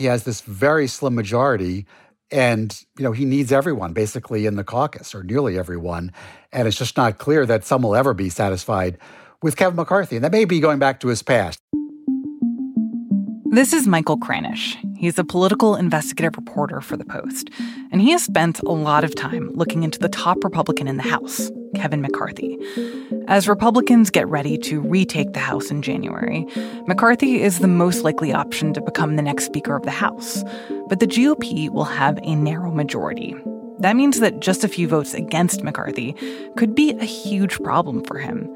he has this very slim majority and you know he needs everyone basically in the caucus or nearly everyone. And it's just not clear that some will ever be satisfied with kevin mccarthy. And that may be going back to his past this is michael kranish he's a political investigative reporter for the post and he has spent a lot of time looking into the top republican in the house kevin mccarthy as republicans get ready to retake the house in january mccarthy is the most likely option to become the next speaker of the house but the GOP will have a narrow majority. That means that just a few votes against McCarthy could be a huge problem for him.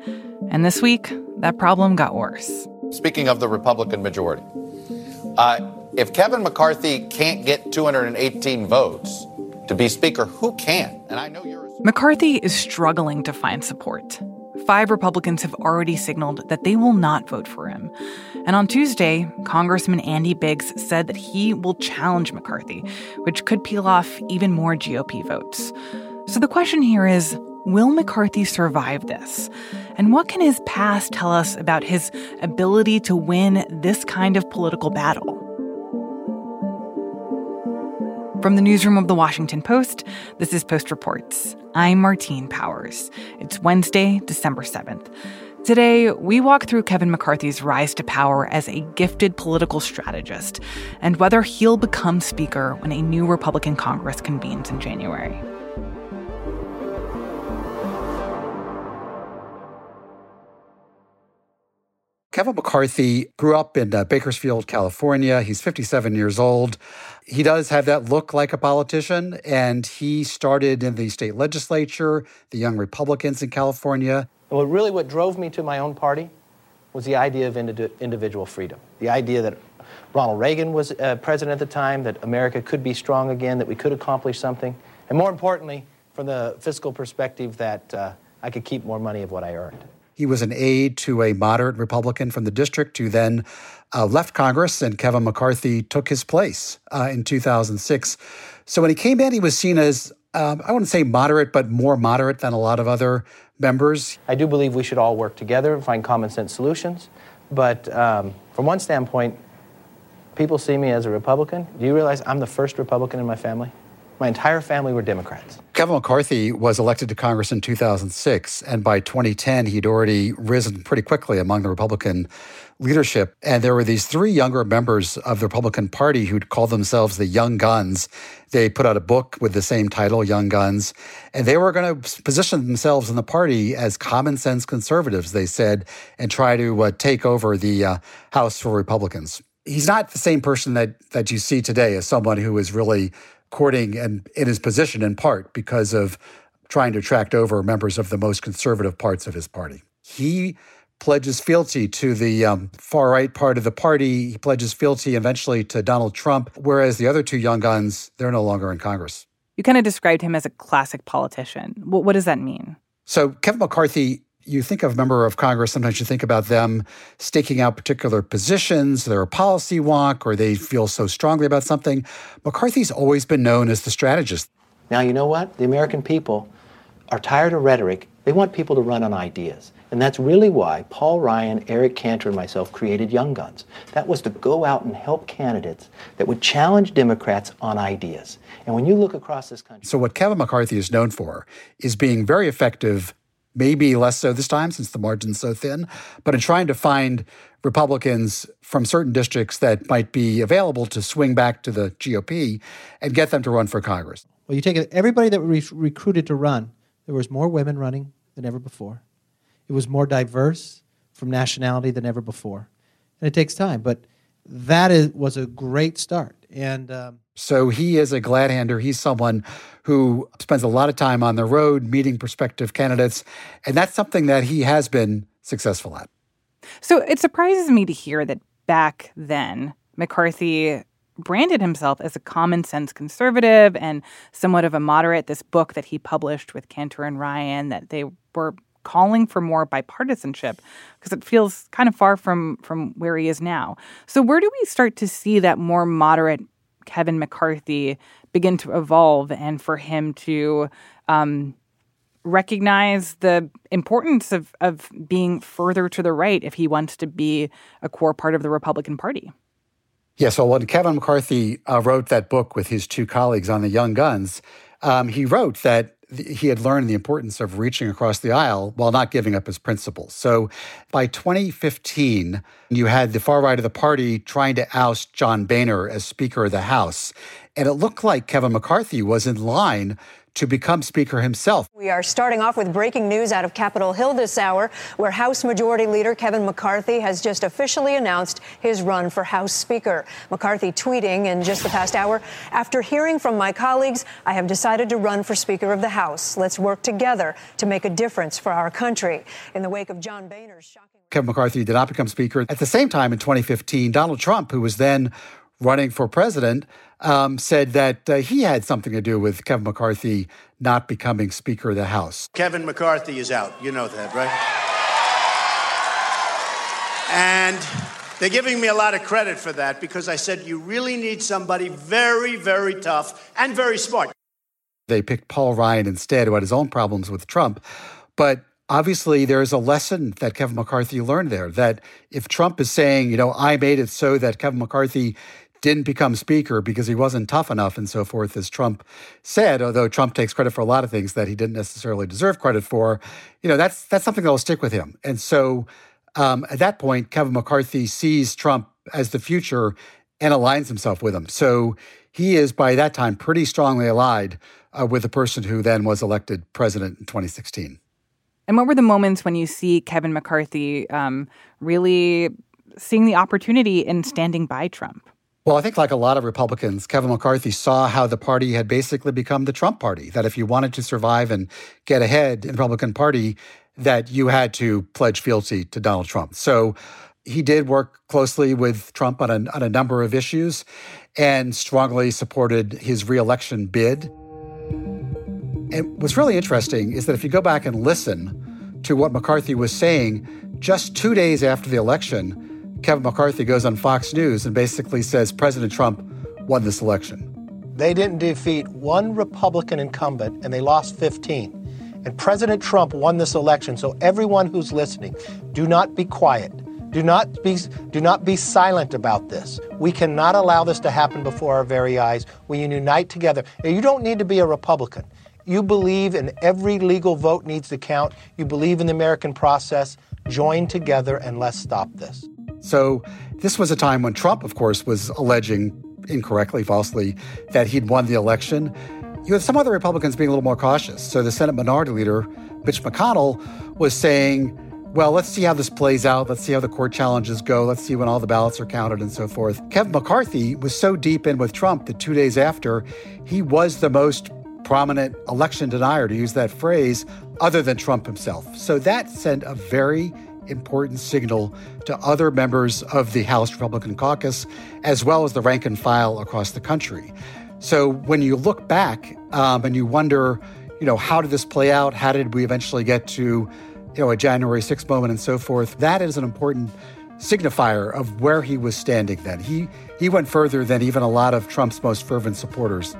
And this week, that problem got worse. Speaking of the Republican majority, uh, if Kevin McCarthy can't get 218 votes to be Speaker, who can? And I know you're. McCarthy is struggling to find support. Five Republicans have already signaled that they will not vote for him. And on Tuesday, Congressman Andy Biggs said that he will challenge McCarthy, which could peel off even more GOP votes. So the question here is will McCarthy survive this? And what can his past tell us about his ability to win this kind of political battle? From the newsroom of the Washington Post, this is Post Reports. I'm Martine Powers. It's Wednesday, December 7th. Today, we walk through Kevin McCarthy's rise to power as a gifted political strategist and whether he'll become Speaker when a new Republican Congress convenes in January. Kevin McCarthy grew up in uh, Bakersfield, California. He's 57 years old. He does have that look like a politician, and he started in the state legislature, the Young Republicans in California. What really what drove me to my own party was the idea of individual freedom. The idea that Ronald Reagan was uh, president at the time, that America could be strong again, that we could accomplish something, and more importantly, from the fiscal perspective, that uh, I could keep more money of what I earned. He was an aide to a moderate Republican from the district who then uh, left Congress, and Kevin McCarthy took his place uh, in 2006. So when he came in, he was seen as, um, I wouldn't say moderate, but more moderate than a lot of other members. I do believe we should all work together and find common sense solutions. But um, from one standpoint, people see me as a Republican. Do you realize I'm the first Republican in my family? My entire family were Democrats. Kevin McCarthy was elected to Congress in 2006, and by 2010, he'd already risen pretty quickly among the Republican leadership. And there were these three younger members of the Republican Party who'd call themselves the Young Guns. They put out a book with the same title, Young Guns, and they were going to position themselves in the party as common sense conservatives, they said, and try to uh, take over the uh, House for Republicans. He's not the same person that that you see today as someone who is really courting and in his position in part because of trying to attract over members of the most conservative parts of his party. He pledges fealty to the um, far right part of the party. He pledges fealty eventually to Donald Trump, whereas the other two young guns, they're no longer in Congress. You kind of described him as a classic politician. What, what does that mean? So, Kevin McCarthy, you think of a member of Congress, sometimes you think about them staking out particular positions, they're a policy wonk, or they feel so strongly about something. McCarthy's always been known as the strategist. Now, you know what? The American people are tired of rhetoric. They want people to run on ideas. And that's really why Paul Ryan, Eric Cantor, and myself created Young Guns. That was to go out and help candidates that would challenge Democrats on ideas. And when you look across this country. So, what Kevin McCarthy is known for is being very effective, maybe less so this time since the margin's so thin, but in trying to find Republicans from certain districts that might be available to swing back to the GOP and get them to run for Congress. Well, you take everybody that was recruited to run, there was more women running than ever before. It was more diverse from nationality than ever before. And it takes time, but that is, was a great start. And um, so he is a glad hander. He's someone who spends a lot of time on the road meeting prospective candidates. And that's something that he has been successful at. So it surprises me to hear that back then, McCarthy branded himself as a common sense conservative and somewhat of a moderate. This book that he published with Cantor and Ryan, that they were calling for more bipartisanship because it feels kind of far from from where he is now. So where do we start to see that more moderate Kevin McCarthy begin to evolve and for him to um, recognize the importance of, of being further to the right if he wants to be a core part of the Republican Party? Yeah, so when Kevin McCarthy uh, wrote that book with his two colleagues on the Young Guns, um, he wrote that he had learned the importance of reaching across the aisle while not giving up his principles. So by 2015, you had the far right of the party trying to oust John Boehner as Speaker of the House. And it looked like Kevin McCarthy was in line to become Speaker himself. We are starting off with breaking news out of Capitol Hill this hour, where House Majority Leader Kevin McCarthy has just officially announced his run for House Speaker. McCarthy tweeting in just the past hour After hearing from my colleagues, I have decided to run for Speaker of the House. Let's work together to make a difference for our country. In the wake of John Boehner's shocking. Kevin McCarthy did not become Speaker. At the same time, in 2015, Donald Trump, who was then running for president, um, said that uh, he had something to do with Kevin McCarthy not becoming Speaker of the House. Kevin McCarthy is out. You know that, right? And they're giving me a lot of credit for that because I said you really need somebody very, very tough and very smart. They picked Paul Ryan instead, who had his own problems with Trump. But obviously there is a lesson that Kevin McCarthy learned there that if Trump is saying, you know, I made it so that Kevin McCarthy didn't become speaker because he wasn't tough enough and so forth, as Trump said, although Trump takes credit for a lot of things that he didn't necessarily deserve credit for, you know, that's that's something that will stick with him. And so um, at that point, Kevin McCarthy sees Trump as the future and aligns himself with him. So he is by that time pretty strongly allied uh, with the person who then was elected president in 2016. And what were the moments when you see Kevin McCarthy um, really seeing the opportunity in standing by Trump? Well, I think, like a lot of Republicans, Kevin McCarthy saw how the party had basically become the Trump party. That if you wanted to survive and get ahead in the Republican Party, that you had to pledge fealty to Donald Trump. So he did work closely with Trump on a, on a number of issues and strongly supported his reelection bid. And what's really interesting is that if you go back and listen to what McCarthy was saying just two days after the election, Kevin McCarthy goes on Fox News and basically says President Trump won this election. They didn't defeat one Republican incumbent and they lost 15. And President Trump won this election. So everyone who's listening, do not be quiet. Do not be do not be silent about this. We cannot allow this to happen before our very eyes. We unite together. you don't need to be a Republican. You believe in every legal vote needs to count. You believe in the American process. Join together and let's stop this. So this was a time when Trump, of course, was alleging incorrectly, falsely, that he'd won the election. You had some other Republicans being a little more cautious. So the Senate Minority Leader, Mitch McConnell, was saying, well, let's see how this plays out. Let's see how the court challenges go. Let's see when all the ballots are counted and so forth. Kevin McCarthy was so deep in with Trump that two days after, he was the most prominent election denier, to use that phrase, other than Trump himself. So that sent a very important signal to other members of the House Republican caucus, as well as the rank and file across the country. So when you look back um, and you wonder, you know, how did this play out? How did we eventually get to, you know, a January 6th moment and so forth? That is an important signifier of where he was standing then. He he went further than even a lot of Trump's most fervent supporters.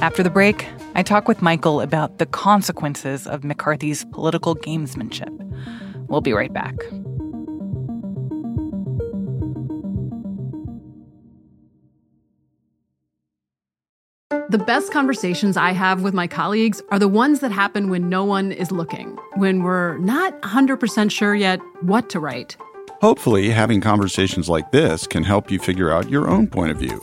After the break, I talk with Michael about the consequences of McCarthy's political gamesmanship. We'll be right back. The best conversations I have with my colleagues are the ones that happen when no one is looking, when we're not 100% sure yet what to write. Hopefully, having conversations like this can help you figure out your own point of view.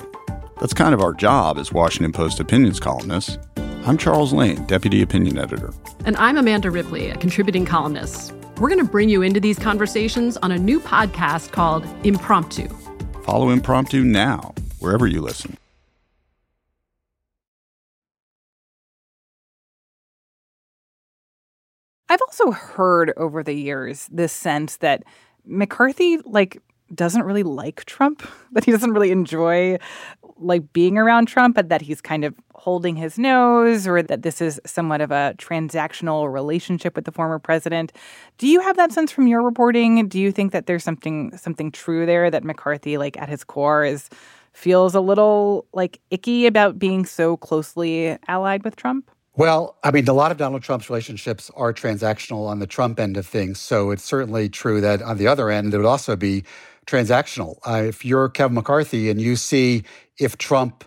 That's kind of our job as Washington Post opinions columnists. I'm Charles Lane, Deputy Opinion Editor. And I'm Amanda Ripley, a contributing columnist. We're going to bring you into these conversations on a new podcast called Impromptu. Follow Impromptu now, wherever you listen. I've also heard over the years this sense that McCarthy like doesn't really like Trump, that he doesn't really enjoy like being around Trump, but that he's kind of holding his nose or that this is somewhat of a transactional relationship with the former president. Do you have that sense from your reporting? Do you think that there's something something true there that McCarthy like at his core is feels a little like icky about being so closely allied with Trump? Well, I mean, a lot of Donald Trump's relationships are transactional on the Trump end of things. So it's certainly true that on the other end, it would also be transactional. Uh, if you're Kevin McCarthy and you see if Trump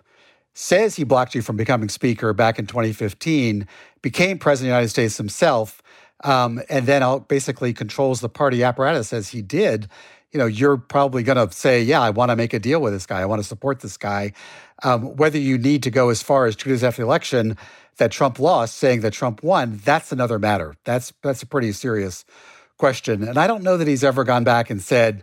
says he blocked you from becoming Speaker back in 2015, became President of the United States himself, um, and then basically controls the party apparatus as he did, you know, you're probably going to say, yeah, I want to make a deal with this guy. I want to support this guy. Um, whether you need to go as far as two days after the election that Trump lost, saying that Trump won, that's another matter. That's that's a pretty serious question. And I don't know that he's ever gone back and said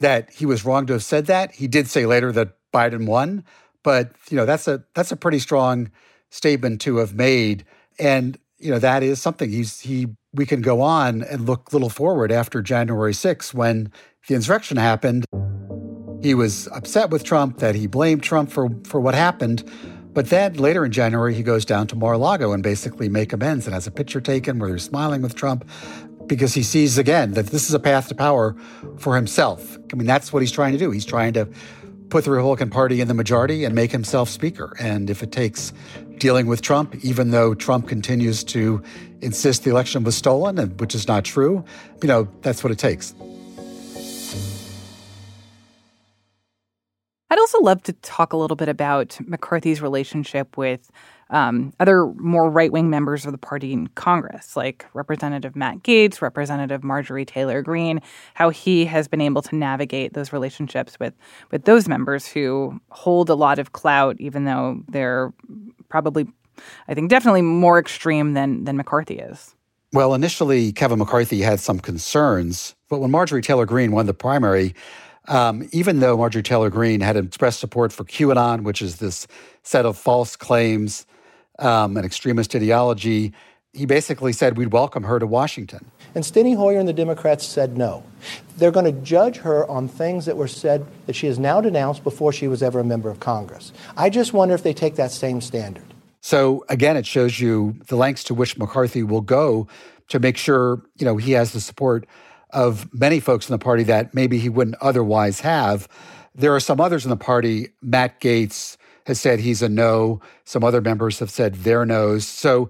that he was wrong to have said that. He did say later that Biden won, but you know that's a that's a pretty strong statement to have made. And you know that is something he's he we can go on and look a little forward after January 6th when the insurrection happened. He was upset with Trump that he blamed Trump for for what happened. But then later in January, he goes down to Mar-a-Lago and basically make amends and has a picture taken where he's smiling with Trump because he sees again that this is a path to power for himself. I mean, that's what he's trying to do. He's trying to put the Republican Party in the majority and make himself speaker. And if it takes dealing with Trump, even though Trump continues to insist the election was stolen, which is not true, you know, that's what it takes. I'd also love to talk a little bit about McCarthy's relationship with um, other more right wing members of the party in Congress, like Representative Matt Gaetz, Representative Marjorie Taylor Greene, how he has been able to navigate those relationships with, with those members who hold a lot of clout, even though they're probably, I think, definitely more extreme than, than McCarthy is. Well, initially, Kevin McCarthy had some concerns, but when Marjorie Taylor Greene won the primary, um, even though Marjorie Taylor Greene had expressed support for QAnon, which is this set of false claims, um, an extremist ideology, he basically said we'd welcome her to Washington. And Steny Hoyer and the Democrats said no. They're going to judge her on things that were said that she has now denounced before she was ever a member of Congress. I just wonder if they take that same standard. So again, it shows you the lengths to which McCarthy will go to make sure you know he has the support of many folks in the party that maybe he wouldn't otherwise have. There are some others in the party. Matt Gaetz has said he's a no. Some other members have said they're no's. So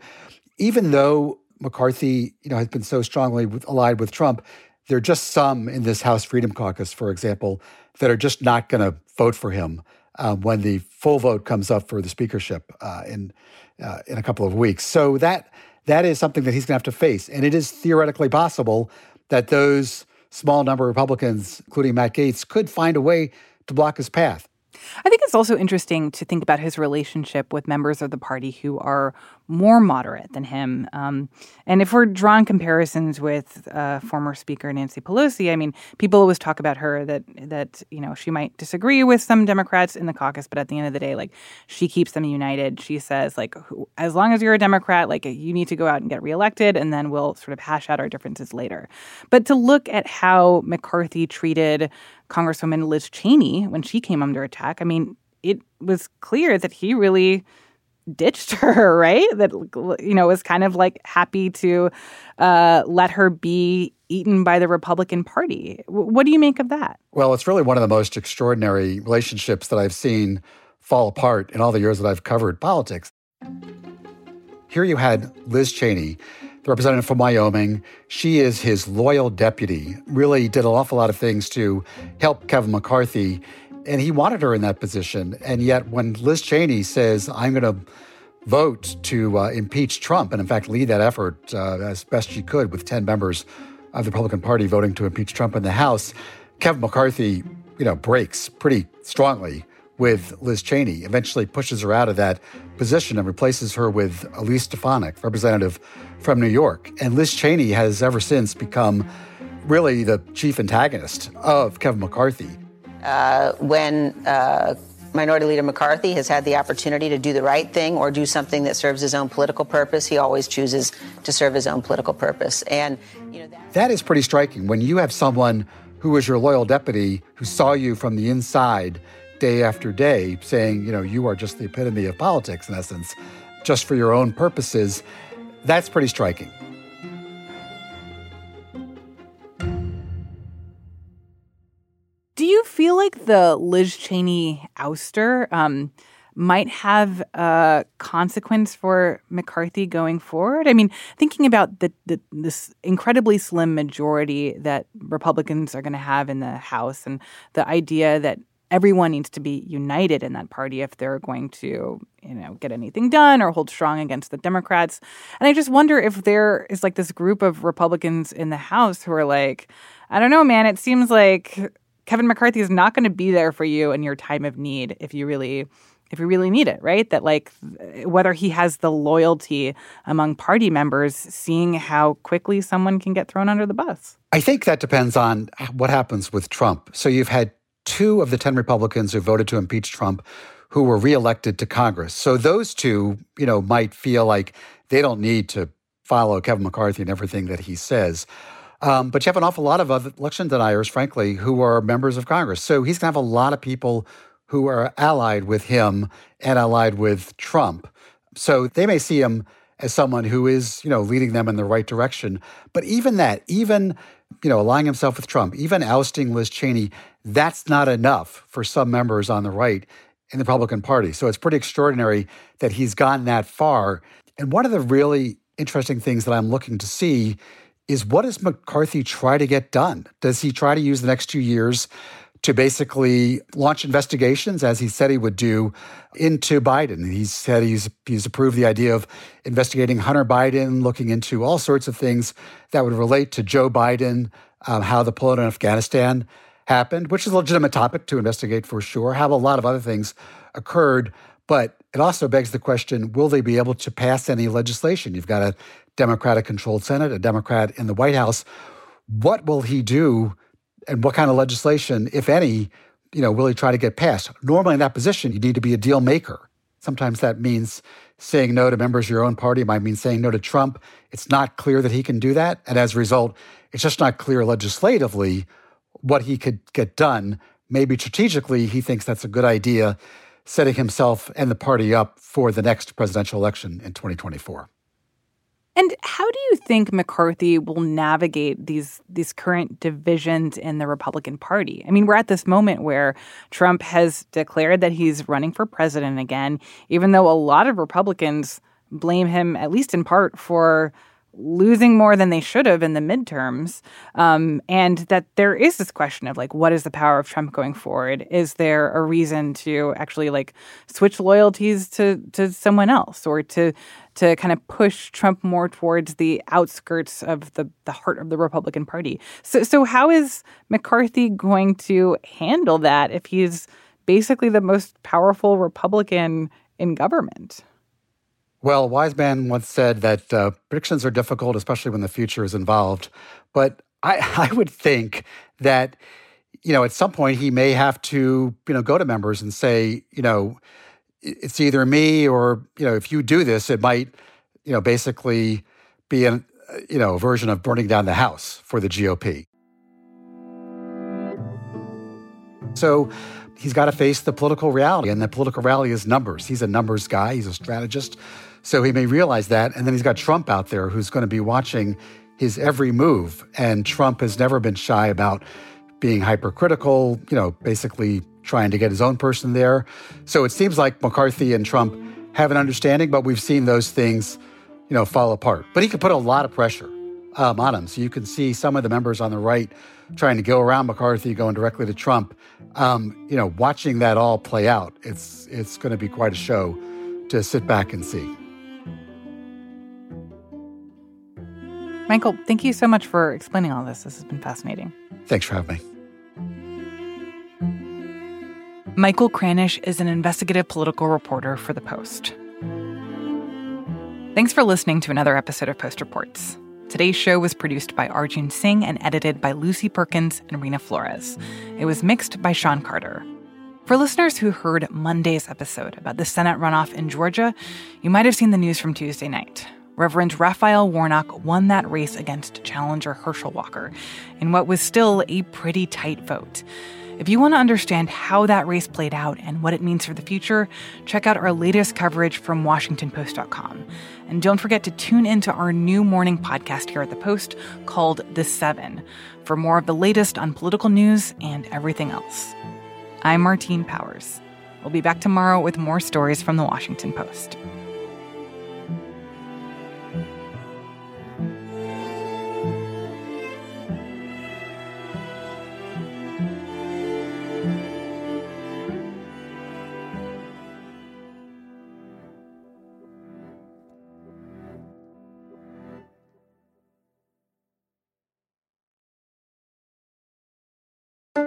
even though McCarthy, you know, has been so strongly allied with Trump, there are just some in this House Freedom Caucus, for example, that are just not going to vote for him um, when the full vote comes up for the speakership uh, in uh, in a couple of weeks. So that that is something that he's going to have to face, and it is theoretically possible that those small number of Republicans, including Matt Gaetz, could find a way to block his path. I think it's also interesting to think about his relationship with members of the party who are more moderate than him. Um, and if we're drawing comparisons with uh, former Speaker Nancy Pelosi, I mean, people always talk about her that that you know she might disagree with some Democrats in the caucus, but at the end of the day, like she keeps them united. She says like, as long as you're a Democrat, like you need to go out and get reelected, and then we'll sort of hash out our differences later. But to look at how McCarthy treated Congresswoman Liz Cheney when she came under attack, I mean, it was clear that he really ditched her, right? That you know was kind of like happy to uh, let her be eaten by the Republican Party. W- what do you make of that? Well, it's really one of the most extraordinary relationships that I've seen fall apart in all the years that I've covered politics. Here you had Liz Cheney, the representative from Wyoming. She is his loyal deputy, really did an awful lot of things to help Kevin McCarthy and he wanted her in that position. And yet, when Liz Cheney says, I'm going to vote to uh, impeach Trump, and in fact, lead that effort uh, as best she could with 10 members of the Republican Party voting to impeach Trump in the House, Kevin McCarthy, you know, breaks pretty strongly with Liz Cheney, eventually pushes her out of that position and replaces her with Elise Stefanik, representative from New York. And Liz Cheney has ever since become really the chief antagonist of Kevin McCarthy. Uh, when uh, Minority Leader McCarthy has had the opportunity to do the right thing or do something that serves his own political purpose, he always chooses to serve his own political purpose. And you know, that, is pretty striking. When you have someone who was your loyal deputy who saw you from the inside day after day saying, you know, you are just the epitome of politics in essence, just for your own purposes, that's pretty striking. Do feel like the Liz Cheney ouster um, might have a consequence for McCarthy going forward? I mean, thinking about the, the this incredibly slim majority that Republicans are going to have in the House and the idea that everyone needs to be united in that party if they're going to, you know, get anything done or hold strong against the Democrats. And I just wonder if there is like this group of Republicans in the House who are like, I don't know, man, it seems like Kevin McCarthy is not going to be there for you in your time of need if you really if you really need it, right? That like whether he has the loyalty among party members, seeing how quickly someone can get thrown under the bus. I think that depends on what happens with Trump. So you've had two of the 10 Republicans who voted to impeach Trump who were reelected to Congress. So those two, you know, might feel like they don't need to follow Kevin McCarthy and everything that he says. Um, but you have an awful lot of election deniers, frankly, who are members of Congress. So he's going to have a lot of people who are allied with him and allied with Trump. So they may see him as someone who is, you know, leading them in the right direction. But even that, even, you know, aligning himself with Trump, even ousting Liz Cheney, that's not enough for some members on the right in the Republican Party. So it's pretty extraordinary that he's gone that far. And one of the really interesting things that I'm looking to see is what does McCarthy try to get done? Does he try to use the next two years to basically launch investigations, as he said he would do, into Biden? He said he's he's approved the idea of investigating Hunter Biden, looking into all sorts of things that would relate to Joe Biden, um, how the pullout in Afghanistan happened, which is a legitimate topic to investigate for sure. how a lot of other things occurred, but it also begs the question will they be able to pass any legislation? You've got a Democratic controlled Senate, a Democrat in the White House. What will he do and what kind of legislation, if any, you know, will he try to get passed? Normally in that position, you need to be a deal maker. Sometimes that means saying no to members of your own party, it might mean saying no to Trump. It's not clear that he can do that. And as a result, it's just not clear legislatively what he could get done. Maybe strategically, he thinks that's a good idea, setting himself and the party up for the next presidential election in 2024. And how do you think McCarthy will navigate these these current divisions in the Republican Party? I mean, we're at this moment where Trump has declared that he's running for president again, even though a lot of Republicans blame him, at least in part, for losing more than they should have in the midterms, um, and that there is this question of like, what is the power of Trump going forward? Is there a reason to actually like switch loyalties to to someone else, or to to kind of push Trump more towards the outskirts of the the heart of the Republican Party? So, so how is McCarthy going to handle that if he's basically the most powerful Republican in government? Well, wise man once said that uh, predictions are difficult, especially when the future is involved. But I, I would think that, you know, at some point he may have to, you know, go to members and say, you know, it's either me or, you know, if you do this, it might, you know, basically be a, you know, a version of burning down the house for the GOP. So he's got to face the political reality, and the political reality is numbers. He's a numbers guy, he's a strategist. So he may realize that. And then he's got Trump out there who's going to be watching his every move. And Trump has never been shy about being hypercritical, you know, basically trying to get his own person there. So it seems like McCarthy and Trump have an understanding, but we've seen those things, you know, fall apart. But he could put a lot of pressure um, on him. So you can see some of the members on the right trying to go around McCarthy, going directly to Trump. Um, you know, watching that all play out, it's it's going to be quite a show to sit back and see. Michael, thank you so much for explaining all this. This has been fascinating. Thanks for having me. Michael Kranish is an investigative political reporter for The Post. Thanks for listening to another episode of Post Reports. Today's show was produced by Arjun Singh and edited by Lucy Perkins and Reena Flores. It was mixed by Sean Carter. For listeners who heard Monday's episode about the Senate runoff in Georgia, you might have seen the news from Tuesday night. Reverend Raphael Warnock won that race against challenger Herschel Walker in what was still a pretty tight vote. If you want to understand how that race played out and what it means for the future, check out our latest coverage from WashingtonPost.com. And don't forget to tune into our new morning podcast here at the Post called The Seven for more of the latest on political news and everything else. I'm Martine Powers. We'll be back tomorrow with more stories from the Washington Post.